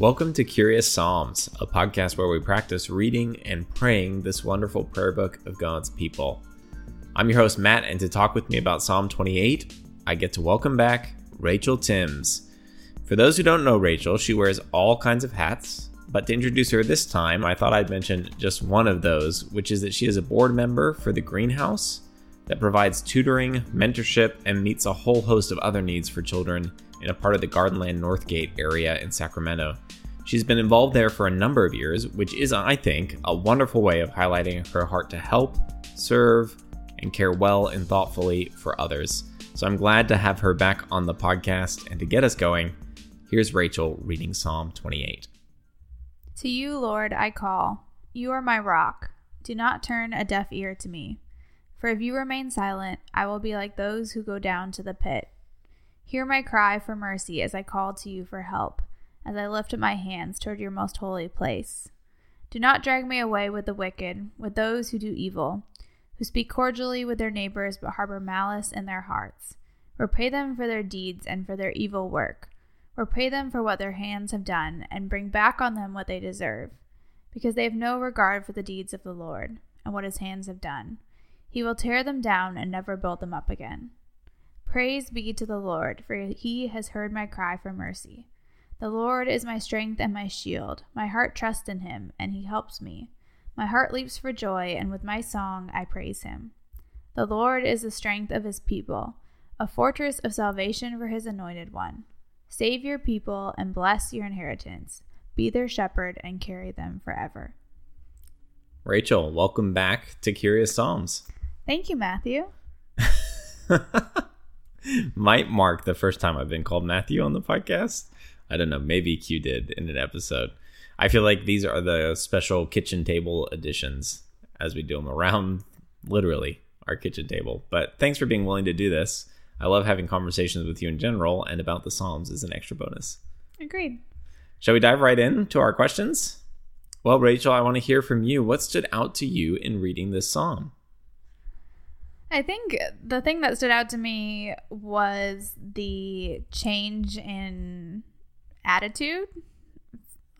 Welcome to Curious Psalms, a podcast where we practice reading and praying this wonderful prayer book of God's people. I'm your host, Matt, and to talk with me about Psalm 28, I get to welcome back Rachel Timms. For those who don't know Rachel, she wears all kinds of hats, but to introduce her this time, I thought I'd mention just one of those, which is that she is a board member for the Greenhouse that provides tutoring, mentorship, and meets a whole host of other needs for children in a part of the Gardenland Northgate area in Sacramento. She's been involved there for a number of years, which is, I think, a wonderful way of highlighting her heart to help, serve, and care well and thoughtfully for others. So I'm glad to have her back on the podcast. And to get us going, here's Rachel reading Psalm 28. To you, Lord, I call. You are my rock. Do not turn a deaf ear to me. For if you remain silent, I will be like those who go down to the pit. Hear my cry for mercy as I call to you for help, as I lift up my hands toward your most holy place. Do not drag me away with the wicked, with those who do evil, who speak cordially with their neighbors but harbor malice in their hearts. Repay them for their deeds and for their evil work. Repay them for what their hands have done, and bring back on them what they deserve, because they have no regard for the deeds of the Lord and what his hands have done. He will tear them down and never build them up again. Praise be to the Lord, for he has heard my cry for mercy. The Lord is my strength and my shield. My heart trusts in him, and he helps me. My heart leaps for joy, and with my song I praise him. The Lord is the strength of his people, a fortress of salvation for his anointed one. Save your people and bless your inheritance. Be their shepherd and carry them forever. Rachel, welcome back to Curious Psalms. Thank you, Matthew. might mark the first time I've been called Matthew on the podcast. I don't know. Maybe Q did in an episode. I feel like these are the special kitchen table editions as we do them around literally our kitchen table. But thanks for being willing to do this. I love having conversations with you in general, and about the Psalms is an extra bonus. Agreed. Shall we dive right in to our questions? Well, Rachel, I want to hear from you. What stood out to you in reading this psalm? I think the thing that stood out to me was the change in attitude.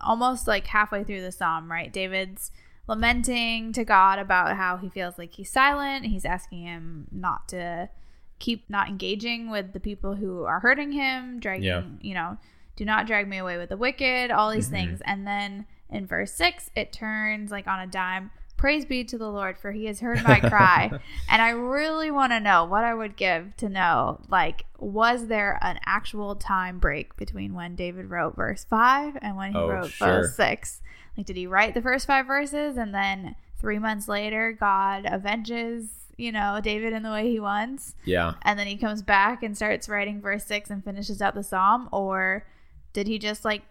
Almost like halfway through the psalm, right? David's lamenting to God about how he feels like he's silent. He's asking him not to keep not engaging with the people who are hurting him, dragging, yeah. you know, do not drag me away with the wicked, all these mm-hmm. things. And then in verse 6, it turns like on a dime Praise be to the Lord, for he has heard my cry. and I really want to know what I would give to know like, was there an actual time break between when David wrote verse 5 and when he oh, wrote sure. verse 6? Like, did he write the first five verses and then three months later, God avenges, you know, David in the way he wants? Yeah. And then he comes back and starts writing verse 6 and finishes out the psalm? Or did he just like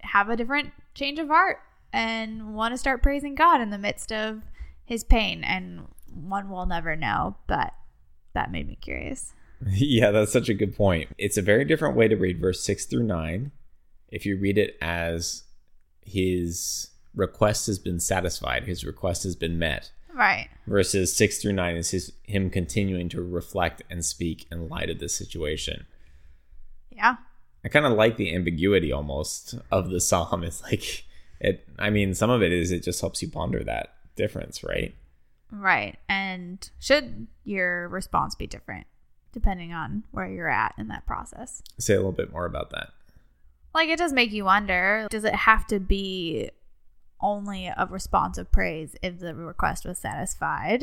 have a different change of heart and want to start praising God in the midst of his pain. And one will never know, but that made me curious. Yeah, that's such a good point. It's a very different way to read verse 6 through 9 if you read it as his request has been satisfied, his request has been met. Right. Verses 6 through 9 is his him continuing to reflect and speak in light of the situation. Yeah. I kind of like the ambiguity almost of the psalm. It's like it i mean some of it is it just helps you ponder that difference right right and should your response be different depending on where you're at in that process say a little bit more about that like it does make you wonder does it have to be only a response of praise if the request was satisfied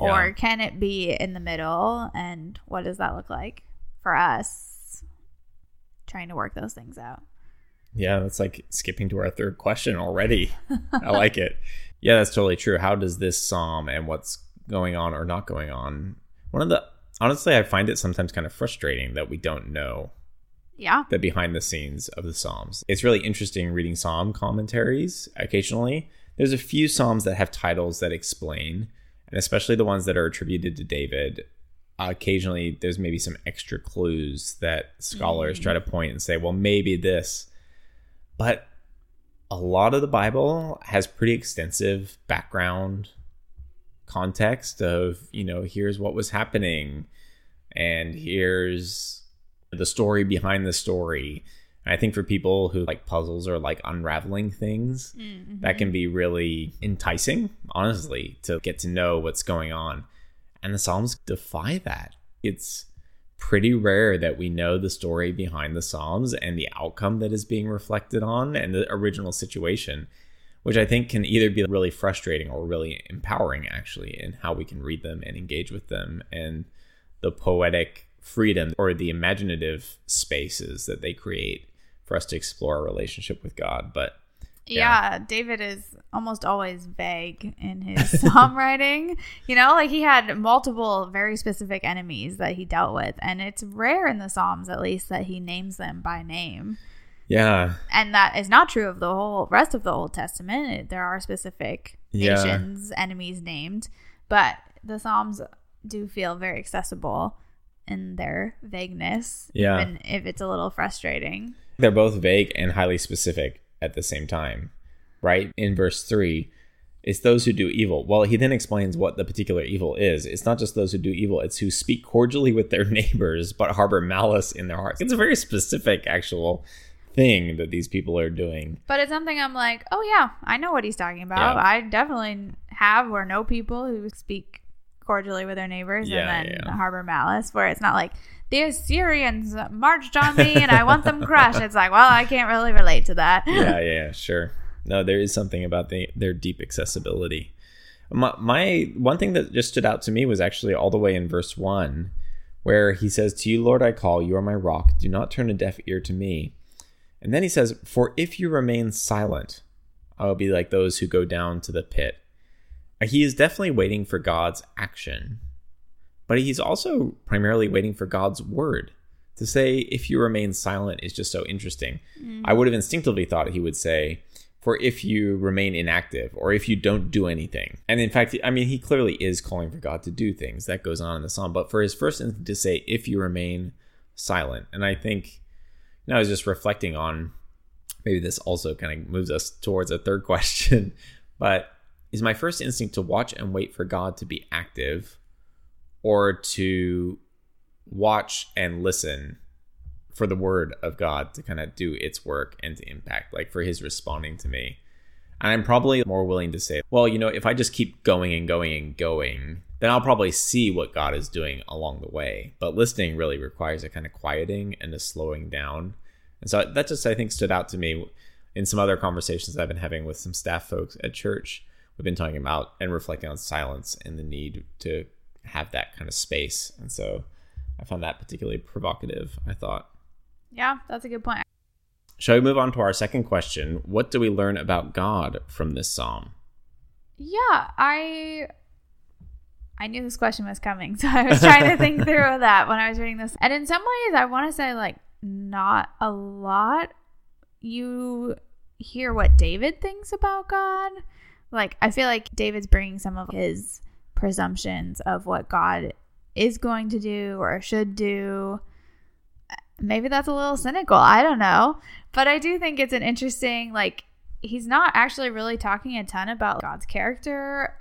yeah. or can it be in the middle and what does that look like for us trying to work those things out yeah, that's like skipping to our third question already. I like it. Yeah, that's totally true. How does this psalm and what's going on or not going on? One of the honestly, I find it sometimes kind of frustrating that we don't know yeah. the behind the scenes of the psalms. It's really interesting reading psalm commentaries occasionally. There's a few psalms that have titles that explain and especially the ones that are attributed to david occasionally there's maybe some extra clues that scholars mm. try to point and say well maybe this. But a lot of the Bible has pretty extensive background context of, you know, here's what was happening and here's the story behind the story. I think for people who like puzzles or like unraveling things, mm-hmm. that can be really enticing, honestly, to get to know what's going on. And the Psalms defy that. It's pretty rare that we know the story behind the Psalms and the outcome that is being reflected on and the original situation, which I think can either be really frustrating or really empowering, actually, in how we can read them and engage with them and the poetic freedom or the imaginative spaces that they create for us to explore our relationship with God. But yeah. yeah. David is almost always vague in his songwriting. You know, like he had multiple very specific enemies that he dealt with, and it's rare in the Psalms, at least, that he names them by name. Yeah. And that is not true of the whole rest of the Old Testament. There are specific yeah. nations, enemies named, but the Psalms do feel very accessible in their vagueness, yeah. even if it's a little frustrating. They're both vague and highly specific at the same time, right? In verse 3, it's those who do evil. Well, he then explains what the particular evil is. It's not just those who do evil, it's who speak cordially with their neighbors but harbor malice in their hearts. It's a very specific actual thing that these people are doing. But it's something I'm like, oh yeah, I know what he's talking about. Yeah. I definitely have or know people who speak cordially with their neighbors yeah, and then yeah. harbor malice, where it's not like the Assyrians marched on me and I want them crushed. It's like, well, I can't really relate to that. yeah, yeah, sure. No, there is something about the, their deep accessibility. My, my one thing that just stood out to me was actually all the way in verse one, where he says, "To you, Lord, I call. You are my rock. Do not turn a deaf ear to me." And then he says, "For if you remain silent, I will be like those who go down to the pit." He is definitely waiting for God's action, but he's also primarily waiting for God's word. To say, if you remain silent, is just so interesting. Mm. I would have instinctively thought he would say, for if you remain inactive or if you don't do anything. And in fact, I mean, he clearly is calling for God to do things. That goes on in the psalm. But for his first instinct to say, if you remain silent. And I think, you know, I was just reflecting on maybe this also kind of moves us towards a third question. But is my first instinct to watch and wait for God to be active or to watch and listen for the word of God to kind of do its work and to impact, like for his responding to me. And I'm probably more willing to say, well, you know, if I just keep going and going and going, then I'll probably see what God is doing along the way. But listening really requires a kind of quieting and a slowing down. And so that just, I think, stood out to me in some other conversations I've been having with some staff folks at church we've been talking about and reflecting on silence and the need to have that kind of space. And so I found that particularly provocative, I thought. Yeah, that's a good point. Shall we move on to our second question? What do we learn about God from this psalm? Yeah, I I knew this question was coming, so I was trying to think through that when I was reading this. And in some ways, I want to say like not a lot. You hear what David thinks about God, like, I feel like David's bringing some of his presumptions of what God is going to do or should do. Maybe that's a little cynical. I don't know. But I do think it's an interesting, like, he's not actually really talking a ton about God's character.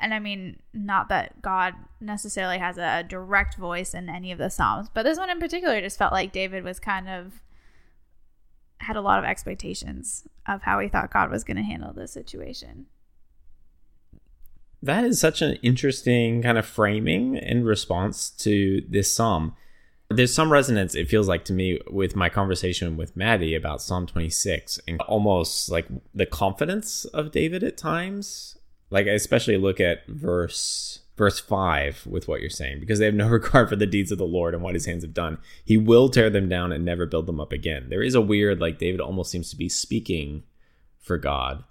And I mean, not that God necessarily has a direct voice in any of the Psalms, but this one in particular just felt like David was kind of had a lot of expectations of how he thought God was going to handle this situation. That is such an interesting kind of framing in response to this psalm. There's some resonance, it feels like to me, with my conversation with Maddie about Psalm 26 and almost like the confidence of David at times. Like, I especially look at verse verse 5 with what you're saying because they have no regard for the deeds of the Lord and what his hands have done. He will tear them down and never build them up again. There is a weird, like, David almost seems to be speaking for God.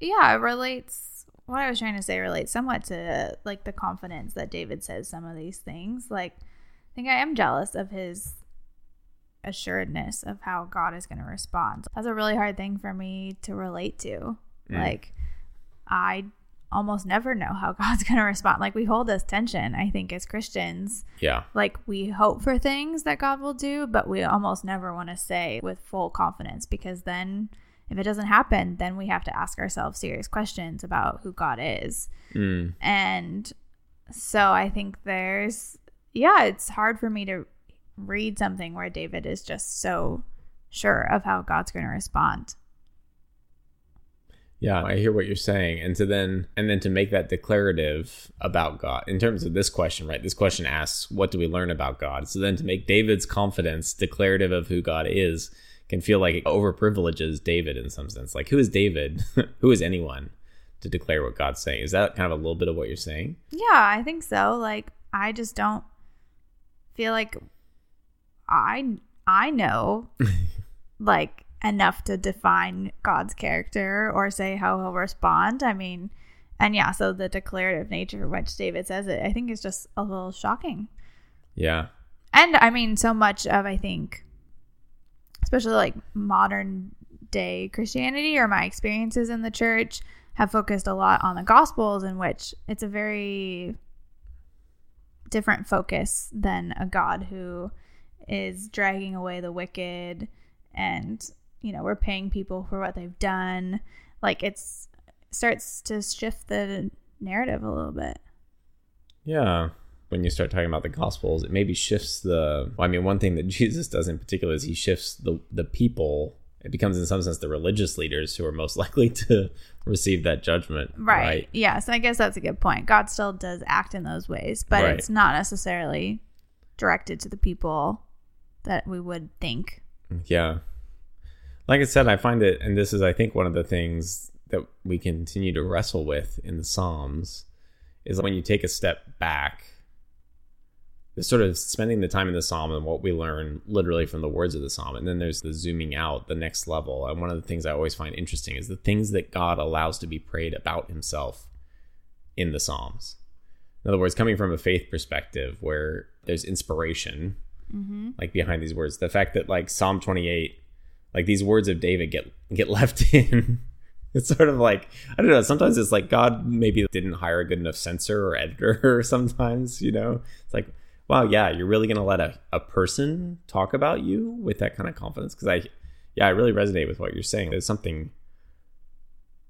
Yeah, it relates. What I was trying to say relates somewhat to like the confidence that David says some of these things. Like, I think I am jealous of his assuredness of how God is going to respond. That's a really hard thing for me to relate to. Mm. Like, I almost never know how God's going to respond. Like we hold this tension, I think, as Christians. Yeah. Like we hope for things that God will do, but we almost never want to say with full confidence because then if it doesn't happen, then we have to ask ourselves serious questions about who God is. Mm. And so I think there's, yeah, it's hard for me to read something where David is just so sure of how God's going to respond. Yeah, I hear what you're saying. And to then and then to make that declarative about God in terms of this question, right? This question asks, what do we learn about God? So then to make David's confidence declarative of who God is can feel like it overprivileges David in some sense. Like who is David? who is anyone to declare what God's saying? Is that kind of a little bit of what you're saying? Yeah, I think so. Like I just don't feel like I I know like enough to define God's character or say how he'll respond. I mean, and yeah, so the declarative nature which David says it, I think is just a little shocking. Yeah. And I mean, so much of I think, especially like modern day Christianity or my experiences in the church have focused a lot on the Gospels, in which it's a very different focus than a God who is dragging away the wicked and you know we're paying people for what they've done like it's starts to shift the narrative a little bit Yeah. When you start talking about the gospels, it maybe shifts the well, I mean, one thing that Jesus does in particular is he shifts the the people. It becomes in some sense the religious leaders who are most likely to receive that judgment. right, Right. yeah so i guess that's a good point god still does act in those ways but Right. it's not necessarily directed to the people that we would think Yeah. Like I said, I find it, and this is, I think, one of the things that we continue to wrestle with in the Psalms is when you take a step back, the sort of spending the time in the Psalm and what we learn literally from the words of the Psalm. And then there's the zooming out, the next level. And one of the things I always find interesting is the things that God allows to be prayed about himself in the Psalms. In other words, coming from a faith perspective where there's inspiration mm-hmm. like behind these words. The fact that like Psalm 28, like these words of David get get left in. It's sort of like I don't know. Sometimes it's like God maybe didn't hire a good enough censor or editor. Sometimes you know, it's like, wow, yeah, you're really gonna let a, a person talk about you with that kind of confidence? Because I, yeah, I really resonate with what you're saying. There's something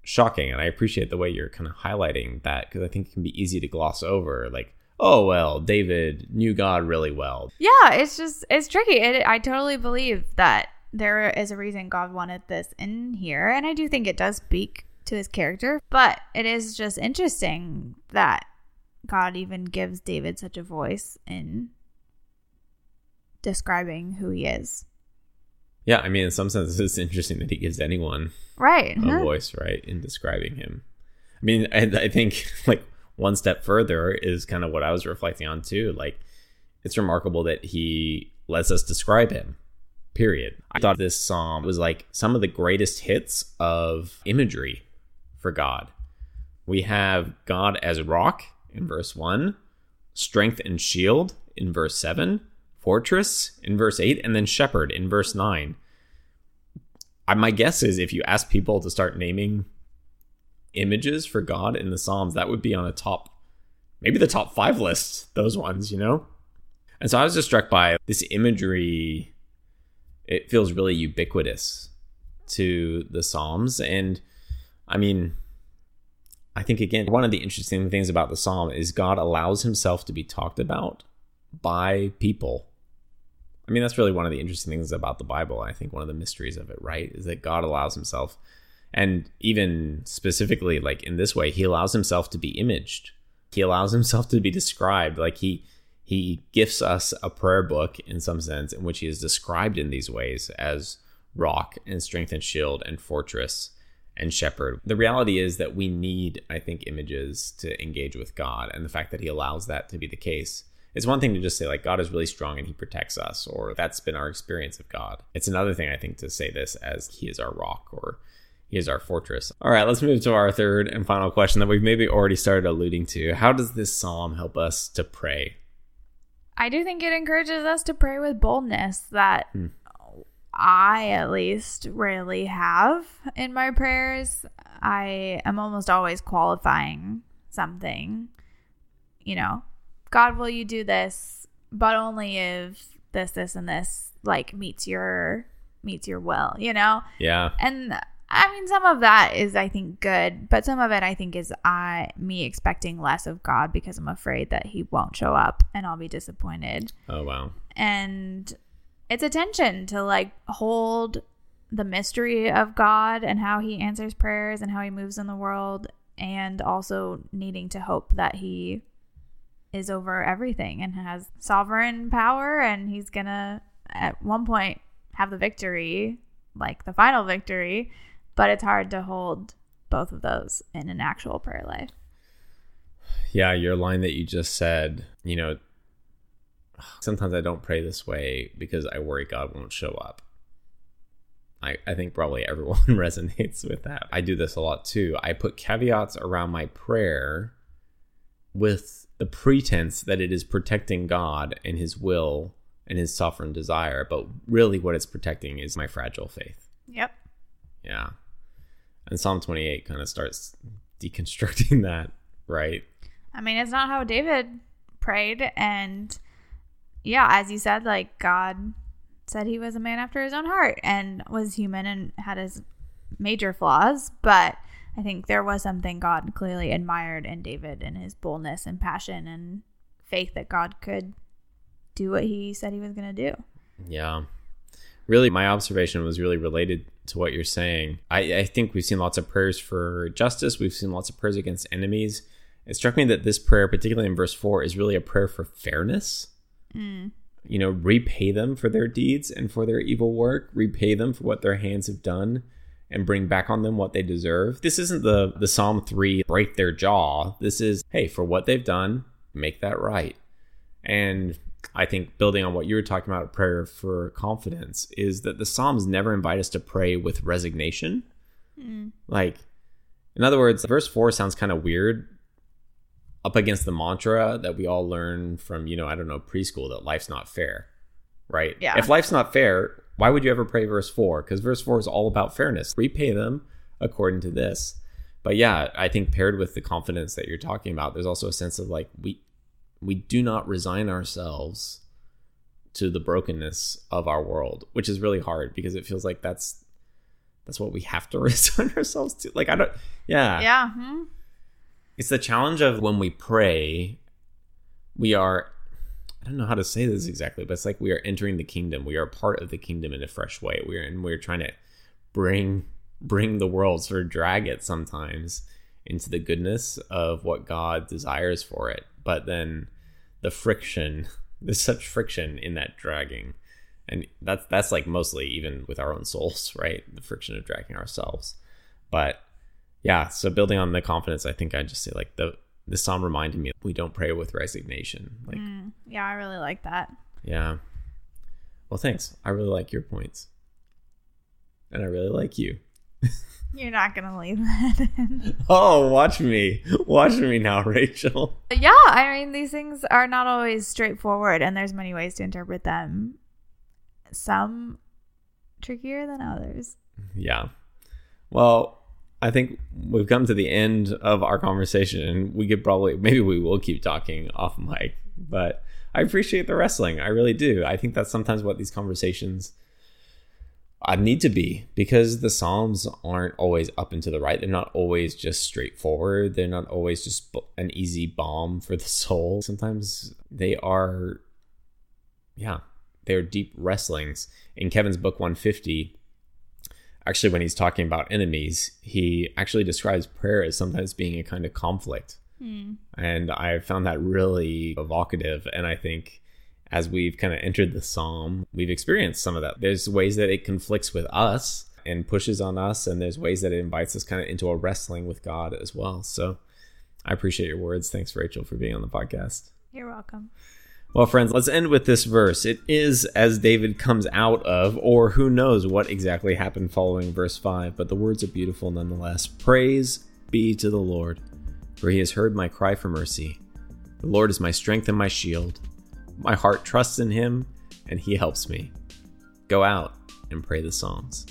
shocking, and I appreciate the way you're kind of highlighting that because I think it can be easy to gloss over. Like, oh well, David knew God really well. Yeah, it's just it's tricky. I totally believe that there is a reason God wanted this in here, and I do think it does speak to his character. But it is just interesting that God even gives David such a voice in describing who he is. Yeah, I mean, in some sense, it's interesting that he gives anyone Right. a voice, right, in describing him. I mean, I, I think like one step further is kind of what I was reflecting on too. Like, it's remarkable that he lets us describe him. Period. I thought this psalm was like some of the greatest hits of imagery for God. We have God as rock in verse 1, strength and shield in verse 7, fortress in verse 8, and then shepherd in verse 9. I, my guess is if you ask people to start naming images for God in the Psalms, that would be on a top, maybe the top five list, those ones, you know? And so I was just struck by this imagery. It feels really ubiquitous to the Psalms. And I mean, I think again, one of the interesting things about the Psalm is God allows himself to be talked about by people. I mean, that's really one of the interesting things about the Bible. I think one of the mysteries of it, right, is that God allows himself, and even specifically, like in this way, he allows himself to be imaged. He allows himself to be described. Like he he gifts us a prayer book in some sense in which he is described in these ways as rock and strength and shield and fortress and shepherd. The reality is that we need, I think, images to engage with God, and the fact that he allows that to be the case it's one thing to just say like God is really strong and he protects us, or that's been our experience of God. It's another thing I think to say this as he is our rock or he is our fortress. All right, let's move to our third and final question that we've maybe already started alluding to. How does this psalm help us to pray? I do think it encourages us to pray with boldness that Hmm. I at least rarely have in my prayers. I am almost always qualifying something. You know, God, will you do this, but only if this, this, and this like meets your meets your will, you know? Yeah. And I mean, some of that is, I think, good, but some of it, I think, is I me expecting less of God because I'm afraid that He won't show up and I'll be disappointed. Oh wow. And it's a tension to like hold the mystery of God and how He answers prayers and how He moves in the world, and also needing to hope that He is over everything and has sovereign power, and He's gonna at one point have the victory, like the final victory but it's hard to hold both of those in an actual prayer life. Yeah, your line that you just said, you know, sometimes I don't pray this way because I worry God won't show up. I, I think probably everyone resonates with that. I do this a lot too. I put caveats around my prayer with the pretense that it is protecting God and His will and His sovereign desire, but really what it's protecting is my fragile faith. Yeah. And Psalm 28 kind of starts deconstructing that, right? I mean, it's not how David prayed. And yeah, as you said, like God said he was a man after his own heart and was human and had his major flaws. But I think there was something God clearly admired in David and his boldness and passion and faith that God could do what he said he was going to do. Yeah really my observation was really related to what you're saying. I, I think we've seen lots of prayers for justice. We've seen lots of prayers against enemies. It struck me that this prayer, particularly in verse four, is really a prayer for fairness. Mm. You know, repay them for their deeds and for their evil work, repay them for what their hands have done, and bring back on them what they deserve. This isn't the the Psalm 3 break their jaw. This is, hey, for what they've done, make that right. And I think building on what you were talking about, prayer for confidence, is that the Psalms never invite us to pray with resignation. Mm. Like, in other words, verse four sounds kind of weird up against the mantra that we all learn from, you know, I don't know, preschool that life's not fair, right? Yeah. If life's not fair, why would you ever pray verse four? Because verse four is all about fairness. Repay them according to this. But yeah, I think paired with the confidence that you're talking about, there's also a sense of like we we do not resign ourselves to the brokenness of our world, which is really hard because it feels like that's that's what we have to resign ourselves to. Like I don't yeah. Yeah. Hmm. It's the challenge of when we pray, we are I don't know how to say this exactly, but it's like we are entering the kingdom. We are part of the kingdom in a fresh way. We're and we're trying to bring bring the world, sort of drag it sometimes into the goodness of what God desires for it but then the friction there's such friction in that dragging. And that's that's like mostly even with our own souls right? The friction of dragging ourselves. But yeah so building on the confidence i think i just say like the the psalm reminded me we don't pray with resignation like mm, yeah i really like that. Yeah. Well thanks. I really like your points. And i really like you You're not gonna leave that in. Oh, watch me. Watch me now, Rachel. Yeah, I mean these things are not always straightforward and there's many ways to interpret them. Some trickier than others. Yeah. Well, I think we've come to the end of our conversation. And we could probably maybe we will keep talking off mic, but I appreciate the wrestling. I really do. I think that's sometimes what these conversations I need to be because the Psalms aren't always up and to the right. They're not always just straightforward. They're not always just an easy balm for the soul. Sometimes they are, yeah, they're deep wrestlings. In Kevin's book 150, actually, when he's talking about enemies, he actually describes prayer as sometimes being a kind of conflict. Mm. And I found that really evocative. And I think as we've kind of entered the psalm, we've experienced some of that. There's ways that it conflicts with us and pushes on us, and there's ways that it invites us kind of into a wrestling with God as well. So I appreciate your words. Thanks, Rachel, for being on the podcast. You're welcome. Well, friends, let's end with this verse. It is as David comes out of, or who knows what exactly happened following verse 5, but the words are beautiful nonetheless. Praise be to the Lord, for he has heard my cry for mercy. The Lord is my strength and my shield. My heart trusts in him, and he helps me. Go out and pray the Psalms.